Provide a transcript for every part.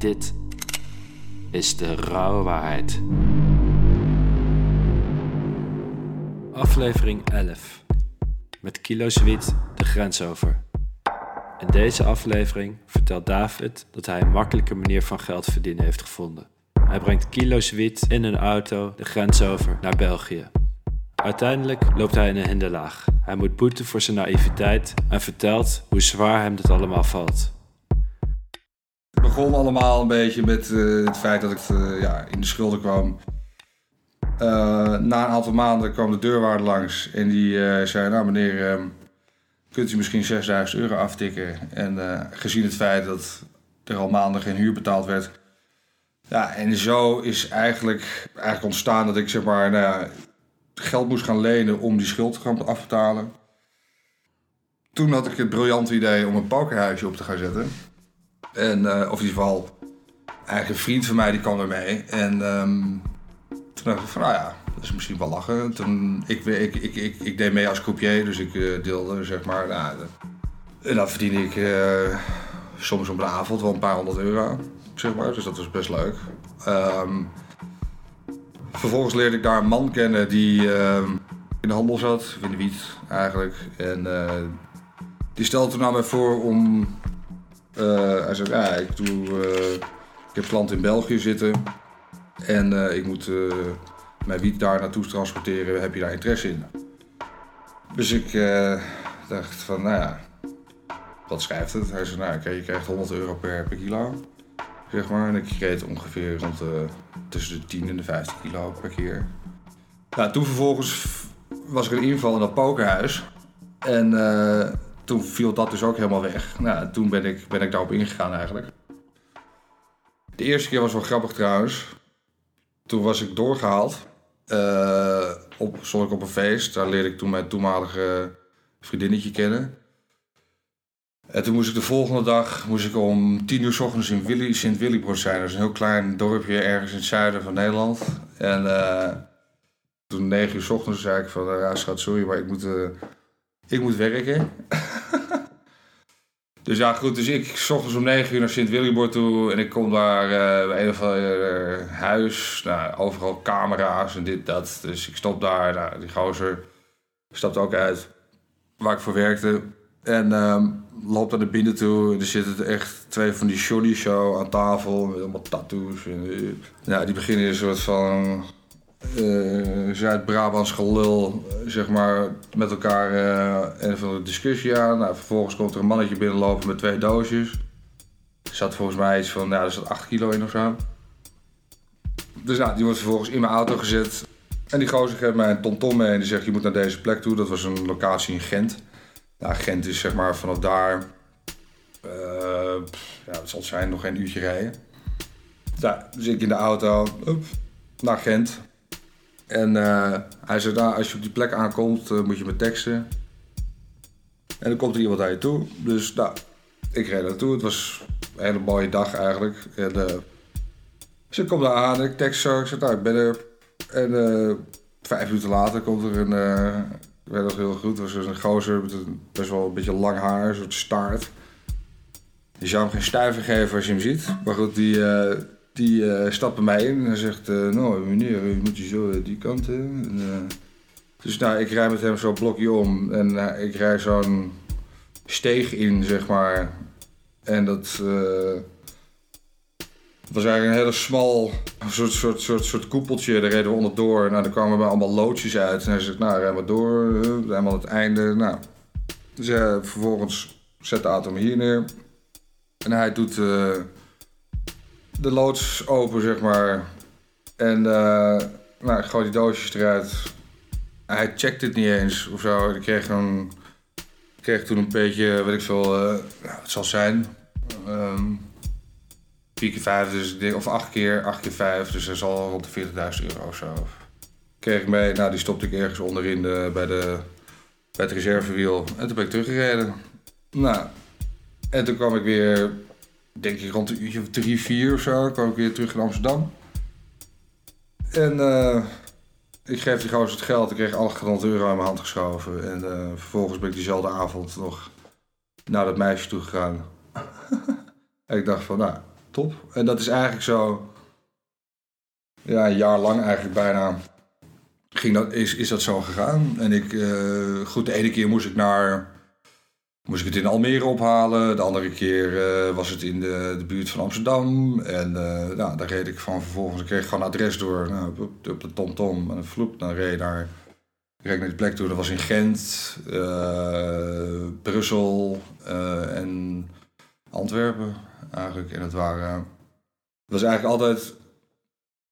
Dit is de rauwe waarheid. Aflevering 11. Met Kilo Zwiet de grens over. In deze aflevering vertelt David dat hij een makkelijke manier van geld verdienen heeft gevonden. Hij brengt Kilo Zwiet in een auto de grens over naar België. Uiteindelijk loopt hij in een hinderlaag. Hij moet boeten voor zijn naïviteit en vertelt hoe zwaar hem dit allemaal valt. Begon allemaal een beetje met eh, het feit dat ik eh, ja, in de schulden kwam. Eh, na een aantal maanden kwam de deurwaarder langs en die zei: Nou, meneer, ehm, kunt u misschien 6000 euro aftikken? En gezien het feit dat er al maanden geen huur betaald werd. Ja, en zo is eigenlijk, eigenlijk ontstaan dat ik zeg maar, nou geld moest gaan lenen om die schuld te gaan afbetalen. Toen had ik het briljante idee om een pokerhuisje op te gaan zetten. En, eh, of in ieder geval, een vriend van mij die kwam ermee. En ehm, toen dacht ik van, nou ja, dat is misschien wel lachen. Toen, ik, ik, ik, ik, deed mee als croupier, dus ik eh, deelde zeg maar. En dan verdiende ik eh, soms op de avond wel een paar honderd euro, zeg maar. Dus dat was best leuk. Ehm, vervolgens leerde ik daar een man kennen die ehm, in de handel zat, in de wiet eigenlijk. En die stelde toen aan mij voor om eh, hij zei, ja, ik, doe, eh, ik heb klanten in België zitten en eh, ik moet mijn wiet daar naartoe transporteren. Heb je daar interesse in? Dus ik dacht van, nou ja, wat schrijft het? Hij zei, nou, je krijgt 100 euro per, kilo, zeg maar. En ik kreeg ongeveer rond tussen de 10 en de 15 kilo per keer. Nou, toen vervolgens was er een inval in dat pokerhuis. En toen viel dat dus ook helemaal weg. Nou, toen ben ik, ben ik daarop ingegaan eigenlijk. De eerste keer was wel grappig trouwens. Toen was ik doorgehaald. Eh, op, stond ik op een feest. Daar leerde ik toen mijn toenmalige vriendinnetje kennen. En toen moest ik de volgende dag moest ik om tien uur s ochtends in Willy, Sint-Willibord zijn. Dat is een heel klein dorpje ergens in het zuiden van Nederland. En eh, toen negen uur s ochtends zei ik van... eh, ja, schat, sorry, maar ik moet, eh, ik moet werken. Dus ja, goed. Dus ik s ochtends om 9 uur naar Sint-Willibord toe. En ik kom daar eh, bij een of ander eh, huis. Nou, overal camera's en dit, dat. Dus ik stop daar. Nou, die gozer stapt ook uit waar ik voor werkte. En ehm loopt naar binnen toe. En er zitten echt twee van die shoddy show aan tafel. Met allemaal tattoos. En, eh, ja, die beginnen een soort van eh, Zuid-Brabants gelul, zeg maar, met elkaar eh een andere discussie aan. Nou, vervolgens komt er een mannetje binnenlopen met twee doosjes. Er zat volgens mij iets van, ja, er zat 8 kilo in of zo. Dus nou, die wordt vervolgens in mijn auto gezet. En die gozer geeft mij een tomtom mee en die zegt, je moet naar deze plek toe. Dat was een locatie in Gent. Nou, Gent is zeg maar vanaf daar, eh, ja, zal zijn, nog geen uurtje rijden. Nou, dus ik in de auto, up, naar Gent. En eh, hij zei, nou, als je op die plek aankomt, eh, moet je me teksten. En dan komt er iemand naar je toe. Dus nou, ik reed naartoe. Het was een hele mooie dag eigenlijk. En, eh, dus ik kom daar aan, ik tekst zo. Ik zeg, nou, ben er. En vijf minuten later komt er een... weet nog heel goed, het was dus een gozer met een best wel een beetje lang haar, een soort staart. Je zou hem geen stuiver geven als je hem ziet. Maar goed, die, die stapt bij mij in en zegt... eh, nou, meneer, u moet je zo eh, die kant... hè." En, dus nou, ik rijd met hem zo'n blokje om en ik rijd zo'n steeg in, zeg maar. En dat... was eigenlijk een hele smal soort, soort, soort, soort koepeltje. Daar reden we onderdoor. Nou, dan kwamen we allemaal loodjes uit. En hij zegt, nou, rijden we door. eh, Helemaal het einde. Nou, dus eh, vervolgens zet de auto me hier neer. En hij doet de loods open, zeg maar. En eh nou, ik gooi die doosjes eruit. Hij checkt het niet eens of zo. Ik kreeg, een, kreeg toen een beetje, weet ik veel, eh, nou, het zal zijn. Ehm 4 keer 5, dus of 8 keer, 8 keer 5, dus dat zal rond de 40.000 euro of zo. Kreeg ik mee, nou die stopte ik ergens onderin de, bij, de, bij het reservewiel. En toen ben ik teruggereden. Nou, en toen kwam ik weer, denk ik rond een uurtje of 3, 4 of zo, kwam ik weer terug in Amsterdam. En eh, ik geef die gozer het geld, ik kreeg 800 euro in mijn hand geschoven. En eh, vervolgens ben ik diezelfde avond nog naar dat meisje toe gegaan. en ik dacht van, nou, top. En dat is eigenlijk zo, ja, een jaar lang eigenlijk bijna, ging dat, is, is dat zo gegaan. En ik, eh, goed, de ene keer moest ik naar, moest ik het in Almere ophalen. De andere keer eh, was het in de, de buurt van Amsterdam. En uh, nou, daar reed ik van vervolgens, ik kreeg gewoon adres door, nou, op, de TomTom. En een vloep, dan reed naar ik naar die plek toe. Dat was in Gent, uh, Brussel en Antwerpen eigenlijk. En het waren... Het was eigenlijk altijd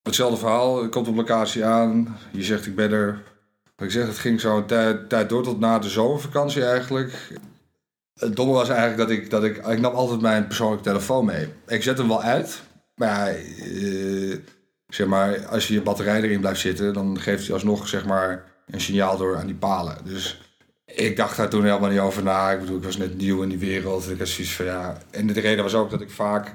hetzelfde verhaal. Je komt op locatie aan, je zegt ik ben er. Ik zeg, het ging zo tijd door tot na de zomervakantie eigenlijk. Het domme was eigenlijk dat ik, dat ik... Ik nam altijd mijn persoonlijke telefoon mee. Ik zet hem wel uit, maar uh, zeg maar, als je je batterij erin blijft zitten, dan geeft hij alsnog zeg maar een signaal door aan die palen. Dus ik dacht daar toen helemaal niet over na. Ik bedoel, ik was net nieuw in die wereld. Ik had zoiets van ja. En de reden was ook dat ik vaak.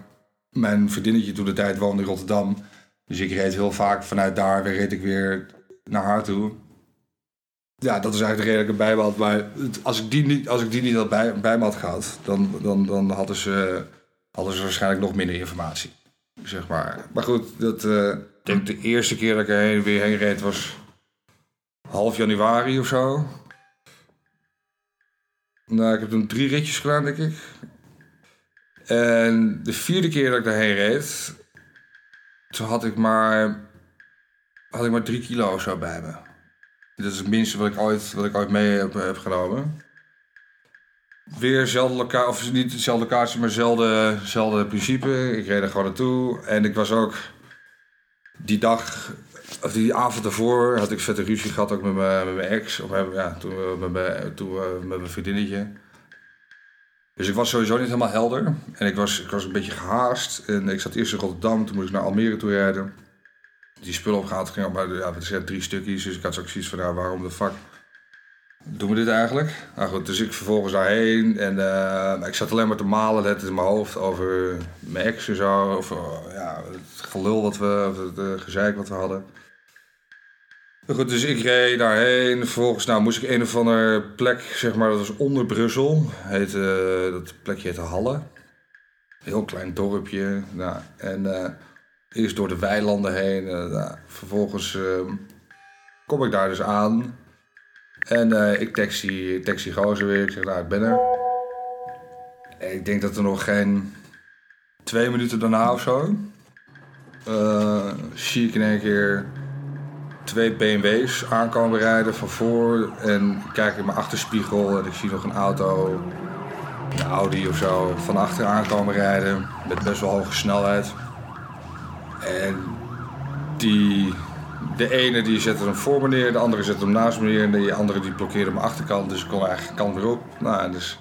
Mijn vriendinnetje toen de tijd woonde in Rotterdam. Dus ik reed heel vaak vanuit daar weer reed ik weer naar haar toe. Ja, dat is eigenlijk de reden dat ik erbij had. Maar als ik die niet, als ik die niet had bij, bij me had gehad, dan, dan, dan hadden, ze, hadden ze waarschijnlijk nog minder informatie. Zeg maar. Maar goed, dat, uh, ik denk de eerste keer dat ik er heen, weer heen reed was half januari of zo. Nou, ik heb toen drie ritjes gedaan, denk ik. En de vierde keer dat ik daarheen reed, toen had ik maar, had ik maar drie kilo of zo bij me. Dat is het minste wat ik ooit, wat ik ooit mee heb, genomen. Weer dezelfde locatie, of niet dezelfde locatie, maar dezelfde, principe. Ik reed er gewoon naartoe. En ik was ook die dag of die avond daarvoor had ik vette ruzie gehad ook met mijn, met mijn ex. Of ja, toen, met, mijn, toen met mijn vriendinnetje. Dus ik was sowieso niet helemaal helder. En ik was, ik was een beetje gehaast. En ik zat eerst in Rotterdam, toen moest ik naar Almere toe rijden. Die spullen opgehaald ging op, maar ja, het zijn drie stukjes. Dus ik had zoiets van, ja, waarom de fuck doen we dit eigenlijk? Nou goed, dus ik vervolgens daarheen. En uh, ik zat alleen maar te malen, net in mijn hoofd, over mijn ex zo. Of ja, het gelul wat we, of het uh, gezeik wat we hadden. Goed, dus ik reed daarheen. Vervolgens nou, moest ik een of andere plek, zeg maar, dat was onder Brussel. Heet, uh, dat plekje heette Halle. Heel klein dorpje. Nou, en eerst door de weilanden heen. Uh, nou, vervolgens ehm, kom ik daar dus aan. En ik taxi, taxi gozer weer. Ik zeg, nou, ik ben er. Ik denk dat er nog geen twee minuten daarna of zo... zie ik in één keer twee BMW's aankomen rijden van voor. En kijk in mijn achterspiegel en ik zie nog een auto, een Audi of zo, van achter aankomen rijden. Met best wel hoge snelheid. En die, de ene die zette hem voor me neer, de andere zette hem naast me neer. En de andere die blokkeerde mijn achterkant, dus ik kon eigenlijk kant weer op. Nou, dus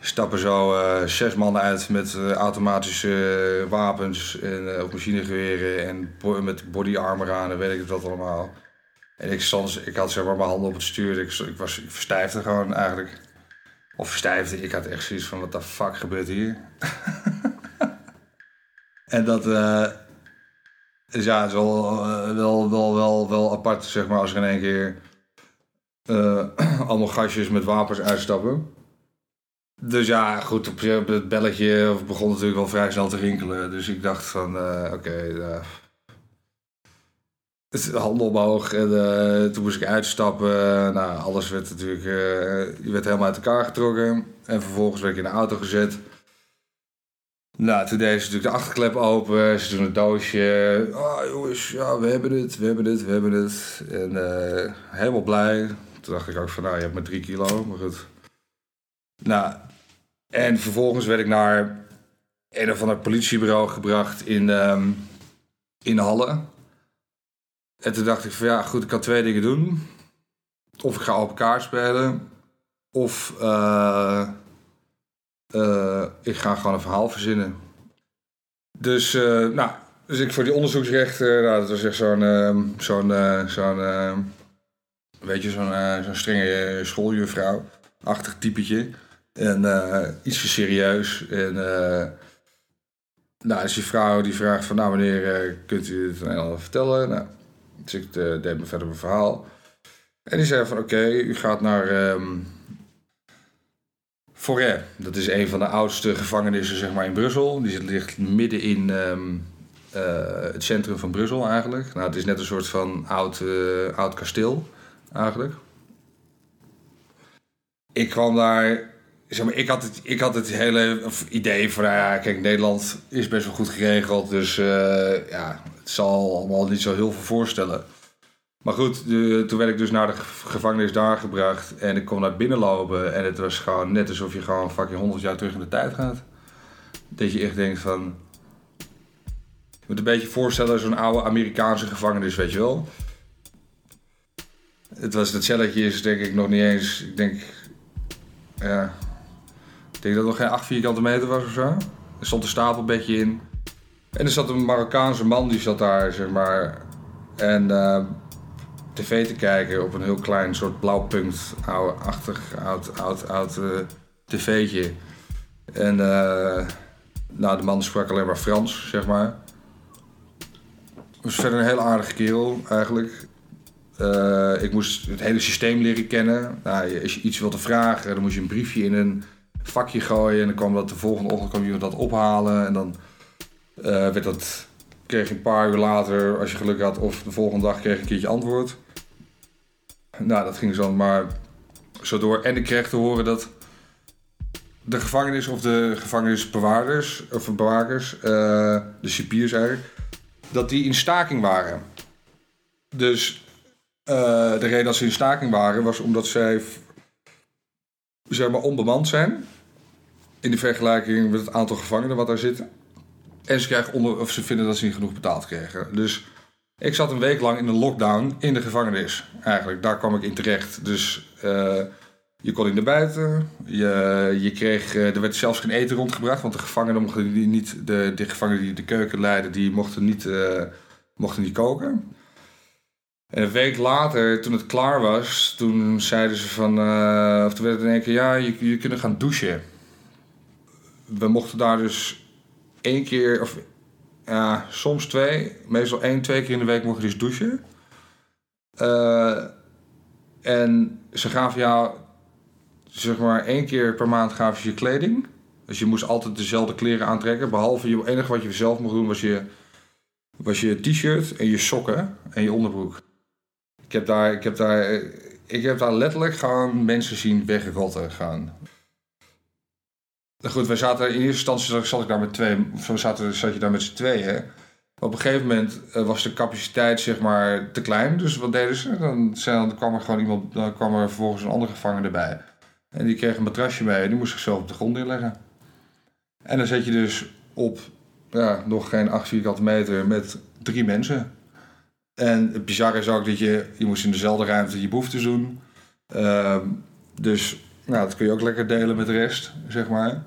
stappen zo uh, zes mannen uit met uh, automatische wapens en of machinegeweren en met body armor aan en weet ik wat allemaal. En ik, stond, ik had zeg maar mijn handen op het stuur. Ik, ik, was, ik verstijfde gewoon eigenlijk. Of verstijfde, ik had echt zoiets van wat de fuck gebeurt hier? en dat is ja, is wel, wel, wel, wel, wel apart zeg maar als er in één keer allemaal gastjes met wapens uitstappen. Dus ja, goed, op het belletje begon natuurlijk wel vrij snel te rinkelen. Dus ik dacht van, oké, okay, uh, handen omhoog. En toen moest ik uitstappen. nou, alles werd natuurlijk, je werd helemaal uit elkaar getrokken. En vervolgens werd ik in de auto gezet. Nou, toen deed ze natuurlijk de achterklep open. Ze doen een doosje. Ah, oh, jongens, ja, we hebben het, we hebben het, we hebben het. En helemaal blij. Toen dacht ik ook van, nou, je hebt maar drie kilo, maar goed. Nou, en vervolgens werd ik naar een of ander politiebureau gebracht in, um, in Halle. En toen dacht ik van ja, goed, ik kan twee dingen doen. Of ik ga op elkaar spelen. Of uh, uh, ik ga gewoon een verhaal verzinnen. Dus, uh, nou, dus ik voor die onderzoeksrechter, nou, dat was echt zo'n, ehm, zo'n, zo'n, ehm, weet je, zo'n, zo'n strenge schooljuffrouw-achtig typetje. En uh, iets serieus. En uh, nou, dus die vrouw die vraagt van, nou meneer, uh, kunt u het dan vertellen? Nou, dus ik deed me verder mijn verhaal. En die zei van, oké, u gaat naar um, Forêt, dat is een van de oudste gevangenissen zeg maar, in Brussel. Die ligt midden in ehm, eh, het centrum van Brussel eigenlijk. Nou, het is net een soort van oud, eh, oud kasteel eigenlijk. Ik kwam daar zeg maar, ik, had het, ik had het hele idee van, nou ja, kijk, Nederland is best wel goed geregeld. Dus uh, ja, het zal allemaal niet zo heel veel voorstellen. Maar goed, toen werd ik dus naar de gevangenis daar gebracht. En ik kon naar binnen lopen. En het was gewoon net alsof je gewoon fucking 100 jaar terug in de tijd gaat. Dat je echt denkt van... Je moet een beetje voorstellen, zo'n oude Amerikaanse gevangenis, weet je wel. Het was, dat celletje is denk ik nog niet eens, ik denk, ja, ik denk dat het nog geen 8 vierkante meter was of zo. Er stond een stapelbedje in. En er zat een Marokkaanse man, die zat daar, zeg maar. En uh, tv te kijken op een heel klein soort blauwpunt, achtig, oud, oud, oud uh, tv'tje. En uh, nou, de man sprak alleen maar Frans, zeg maar. Was verder een heel aardige kerel, eigenlijk. ik moest het hele systeem leren kennen. Nou, als je iets wilde vragen, dan moest je een briefje in een vakje gooien. En dan kwam dat de volgende ochtend kwam je dat ophalen. En dan werd dat, kreeg je een paar uur later, als je geluk had, of de volgende dag kreeg je een keertje antwoord. Nou, dat ging zo maar zo door. En ik kreeg te horen dat de gevangenis of de gevangenisbewaarders, of bewakers, uh, de cipiers eigenlijk, dat die in staking waren. Dus uh, de reden dat ze in staking waren was omdat zij zeg maar onbemand zijn in de vergelijking met het aantal gevangenen wat daar zitten. En ze, krijgen onder, of ze vinden dat ze niet genoeg betaald kregen. Dus ik zat een week lang in een lockdown in de gevangenis. Eigenlijk, daar kwam ik in terecht. Dus uh, je kon in de buiten. Je, je kreeg, uh, er werd zelfs geen eten rondgebracht. Want de gevangenen mochten die niet, de, de gevangenen die de keuken leidden, die mochten niet, uh, mochten niet koken. En een week later, toen het klaar was, toen zeiden ze van, of toen werd het in één keer, ja, je, je kunt gaan douchen we mochten daar dus één keer, of ja, soms twee, meestal één, twee keer in de week mocht je dus douchen. Uh, en ze gaven jou, zeg maar, één keer per maand gaven ze je kleding. Dus je moest altijd dezelfde kleren aantrekken. Behalve het enige wat je zelf mocht doen was je, was je t-shirt en je sokken en je onderbroek. Ik heb daar, ik heb daar, ik heb daar letterlijk gewoon mensen zien wegrotten gaan. Nou goed, wij zaten in eerste instantie zat ik daar met twee, of zaten, zat je daar met z'n tweeën. Op een gegeven moment uh, was de capaciteit zeg maar te klein. Dus wat deden ze? Dan, dan kwam er gewoon iemand, dan kwam er vervolgens een andere gevangene erbij. En die kreeg een matrasje mee en die moest zichzelf op de grond neerleggen. En dan zet je dus op ja, nog geen 8 vierkante meter met drie mensen. En het bizarre is ook dat je, je moest in dezelfde ruimte je behoeftes doen. Uh, dus nou, dat kun je ook lekker delen met de rest, zeg maar.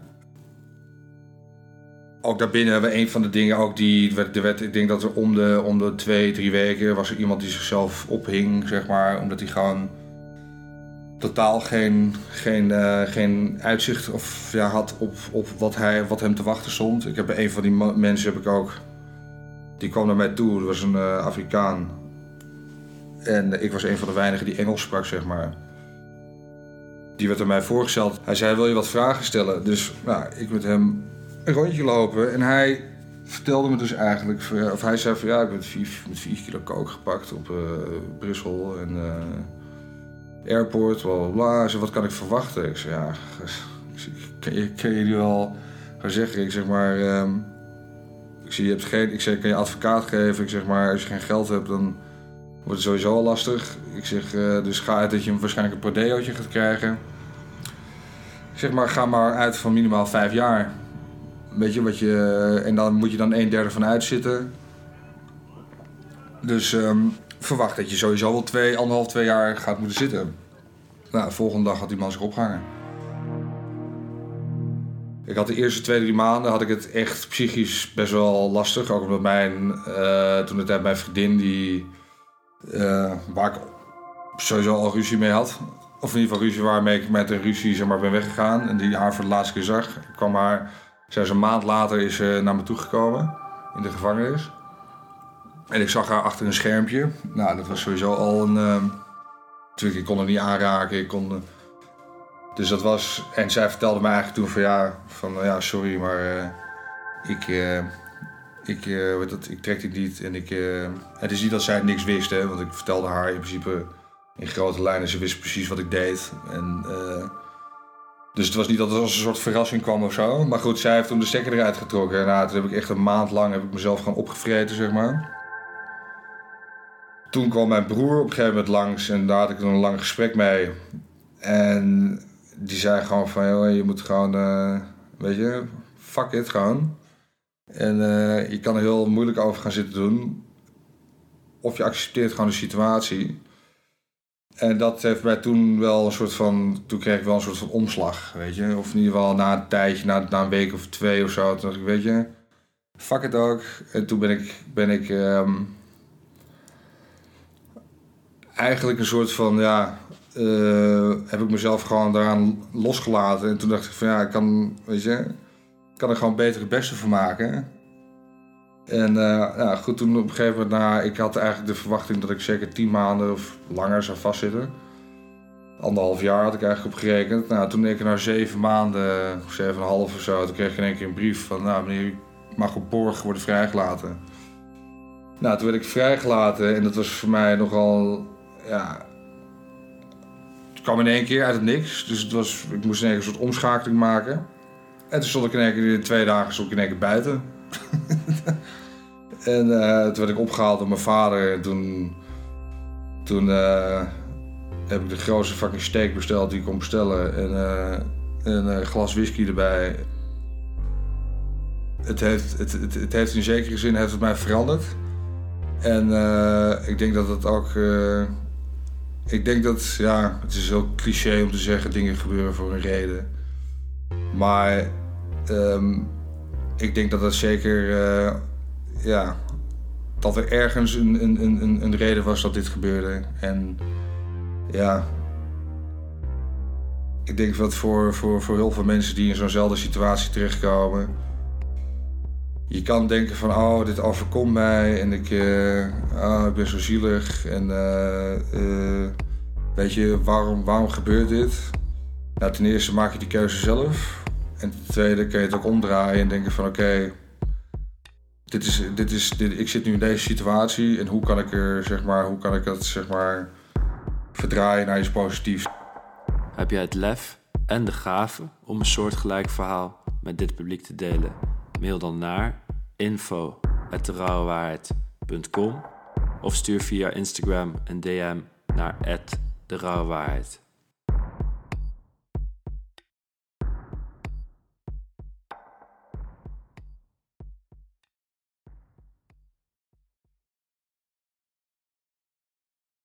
Ook daarbinnen hebben we een van de dingen ook die... Er werd, ik denk dat er om de, de twee, drie weken was er iemand die zichzelf ophing, zeg maar. Omdat hij gewoon totaal geen, geen, uh, geen uitzicht of, ja, had op, op wat, hij, wat hem te wachten stond. Ik heb een van die mensen heb ik ook... Die kwam naar mij toe, dat was een uh, Afrikaan. En ik was een van de weinigen die Engels sprak, zeg maar. Die werd aan mij voorgesteld. Hij zei, wil je wat vragen stellen? Dus nou, ik met hem een rondje lopen. En hij vertelde me dus eigenlijk... Of hij zei van, ja, ik ben met 4 kilo kook gepakt op uh, Brussel. En uh, airport, bla bla wat kan ik verwachten? Ik zei, ja, kan je, kan je die wel gaan zeggen? Ik zeg maar... Um, ik zie, je hebt geen... Ik zeg, kan je advocaat geven? Ik zeg maar, als je geen geld hebt, dan wordt sowieso al lastig. Ik zeg, uh, dus ga uit dat je waarschijnlijk een prodeootje gaat krijgen. Zeg maar, ga maar uit van minimaal vijf jaar. Weet je wat je. En dan moet je dan een derde van uitzitten. Dus um, verwacht dat je sowieso wel twee, anderhalf, twee jaar gaat moeten zitten. Nou, de volgende dag had die man zich opgehangen. Ik had de eerste twee, drie maanden had ik het echt psychisch best wel lastig. Ook omdat mijn, uh, toen de tijd mijn vriendin, die, uh, waar ik sowieso al ruzie mee had. Of in ieder geval ruzie waarmee ik met een ruzie zeg maar, ben weggegaan. En die haar voor de laatste keer zag. Ik kwam haar, zelfs een maand later is naar me toegekomen. In de gevangenis. En ik zag haar achter een schermpje. Nou, dat was sowieso al een... Uh, natuurlijk, ik kon haar niet aanraken. Ik kon... Dus dat was. En zij vertelde me eigenlijk toen van ja, van ja, sorry, maar uh, ik. Ik, weet dat, ik trek dit niet. En ik. het is niet dat zij niks wist, hè, want ik vertelde haar in principe in grote lijnen. Ze wist precies wat ik deed. En, dus het was niet dat het als een soort verrassing kwam of zo. Maar goed, zij heeft toen de stekker eruit getrokken. En nou, toen heb ik echt een maand lang heb ik mezelf gewoon opgevreten, zeg maar. Toen kwam mijn broer op een gegeven moment langs en daar had ik een lang gesprek mee. En die zei gewoon van, je moet gewoon, weet je, fuck it gewoon. En uh, je kan er heel moeilijk over gaan zitten doen. Of je accepteert gewoon de situatie. En dat heeft mij toen wel een soort van, toen kreeg ik wel een soort van omslag, weet je. Of in ieder geval na een tijdje, na, na een week of twee of zo, toen dacht ik, weet je, fuck it ook. En toen ben ik, ben ik um, eigenlijk een soort van, ja, uh, heb ik mezelf gewoon daaraan losgelaten. En toen dacht ik van ja, ik kan, weet je, kan er gewoon beter het beste van maken. En uh, ja, goed, toen op een gegeven moment, nou, ik had eigenlijk de verwachting dat ik zeker tien maanden of langer zou vastzitten. Anderhalf jaar had ik eigenlijk op gerekend. Nou, toen ik na zeven maanden, of zeven en een half of zo, toen kreeg ik in één keer een brief van, nou meneer, mag op borg worden vrijgelaten. Nou, toen werd ik vrijgelaten en dat was voor mij nogal, ja, het kwam in één keer uit het niks. Dus het was, ik moest in een soort omschakeling maken. En toen stond ik in keer twee dagen stond ik in keer buiten. en uh, toen werd ik opgehaald door mijn vader. En toen, toen uh, heb ik de grootste fucking steak besteld die ik kon bestellen. En uh, een glas whisky erbij. Het heeft, het, het, het, heeft in zekere zin heeft het mij veranderd. En ik denk dat het ook ik denk dat, ja, het is heel cliché om te zeggen dingen gebeuren voor een reden. Maar um, ik denk dat dat zeker, uh, ja, dat er ergens een, een, een, een reden was dat dit gebeurde. En ja, ik denk dat voor, voor, voor heel veel mensen die in zo'nzelfde situatie terechtkomen, je kan denken van, oh, dit overkomt mij en ik, oh, ik ben zo zielig en uh, weet je, waarom, waarom gebeurt dit? Nou, ten eerste maak je die keuze zelf. En ten tweede kun je het ook omdraaien en denken van, oké, dit is, dit is, dit, ik zit nu in deze situatie en hoe kan ik er, zeg maar, hoe kan ik dat, zeg maar, verdraaien naar iets positiefs? Heb jij het lef en de gave om een soortgelijk verhaal met dit publiek te delen? Mail dan naar info.derouwewaarheid.com of stuur via Instagram een DM naar de